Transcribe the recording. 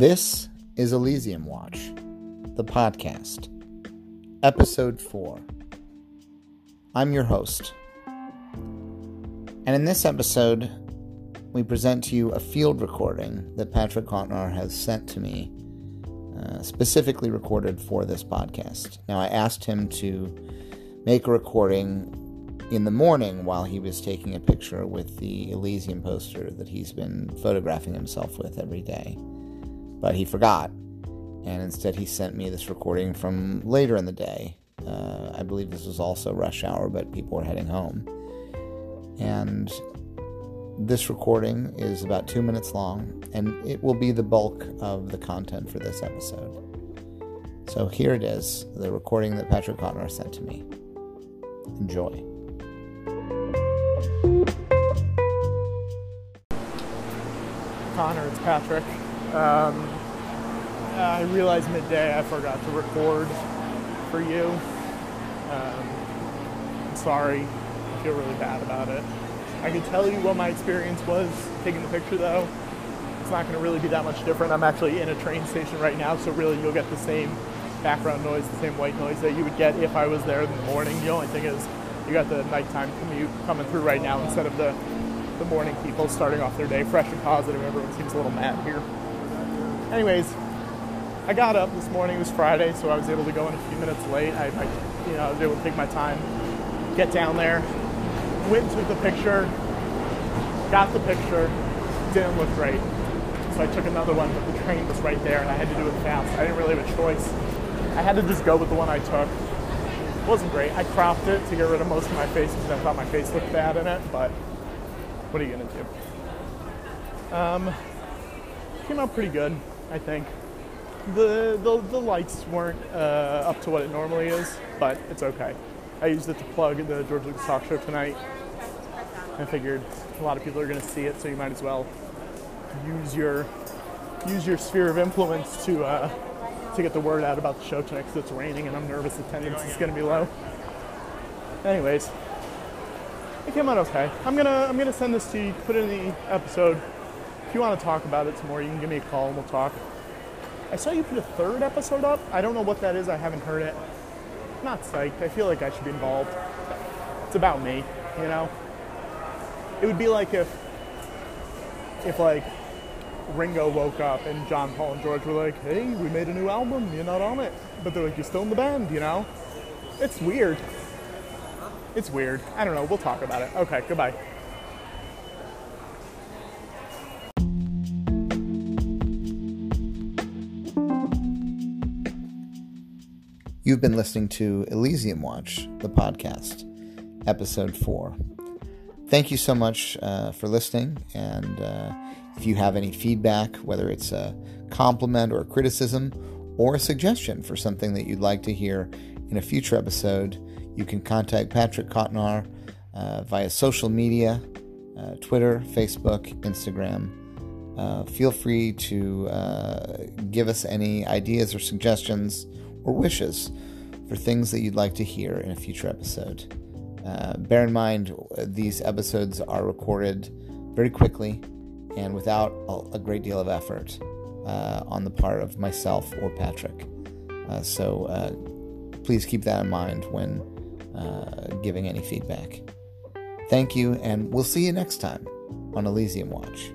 This is Elysium Watch, the podcast, episode 4. I'm your host. And in this episode, we present to you a field recording that Patrick Cotnoir has sent to me, uh, specifically recorded for this podcast. Now, I asked him to make a recording in the morning while he was taking a picture with the Elysium poster that he's been photographing himself with every day. But he forgot, and instead he sent me this recording from later in the day. Uh, I believe this was also rush hour, but people were heading home. And this recording is about two minutes long, and it will be the bulk of the content for this episode. So here it is the recording that Patrick Cotnoir sent to me. Enjoy. Connor, it's Patrick. Um, I realized midday I forgot to record for you. Um, I'm sorry. I feel really bad about it. I can tell you what my experience was taking the picture though. It's not going to really be that much different. I'm actually in a train station right now, so really you'll get the same background noise, the same white noise that you would get if I was there in the morning. The only thing is you got the nighttime commute coming through right now instead of the the morning people starting off their day fresh and positive. Everyone seems a little mad here. Anyways, I got up this morning. It was Friday, so I was able to go in a few minutes late. I, I you know, I was able to take my time, get down there, went took the picture, got the picture, didn't look great. So I took another one, but the train was right there, and I had to do it fast. I didn't really have a choice. I had to just go with the one I took. It wasn't great. I cropped it to get rid of most of my face because I thought my face looked bad in it, but what are you gonna do? Um, came out pretty good, I think. The the, the lights weren't uh, up to what it normally is, but it's okay. I used it to plug the George Lucas Talk Show tonight. I figured a lot of people are gonna see it, so you might as well use your use your sphere of influence to uh, to get the word out about the show tonight because it's raining and I'm nervous attendance is gonna be low. Anyways, it came out okay. I'm gonna I'm gonna send this to you. Put it in the episode. If you want to talk about it some more, you can give me a call and we'll talk. I saw you put a third episode up. I don't know what that is. I haven't heard it. I'm not psyched. I feel like I should be involved. It's about me, you know. It would be like if if like Ringo woke up and John Paul and George were like, "Hey, we made a new album. You're not on it," but they're like, "You're still in the band," you know. It's weird. It's weird. I don't know. We'll talk about it. Okay, goodbye. You've been listening to Elysium Watch, the podcast, episode 4. Thank you so much uh, for listening. And uh, if you have any feedback, whether it's a compliment or a criticism or a suggestion for something that you'd like to hear in a future episode, you can contact Patrick Cotnoir uh, via social media uh, Twitter, Facebook, Instagram. Uh, feel free to uh, give us any ideas or suggestions or wishes for things that you'd like to hear in a future episode. Uh, bear in mind, these episodes are recorded very quickly and without a, a great deal of effort uh, on the part of myself or Patrick. Uh, so uh, please keep that in mind when uh, giving any feedback. Thank you, and we'll see you next time on Elysium Watch.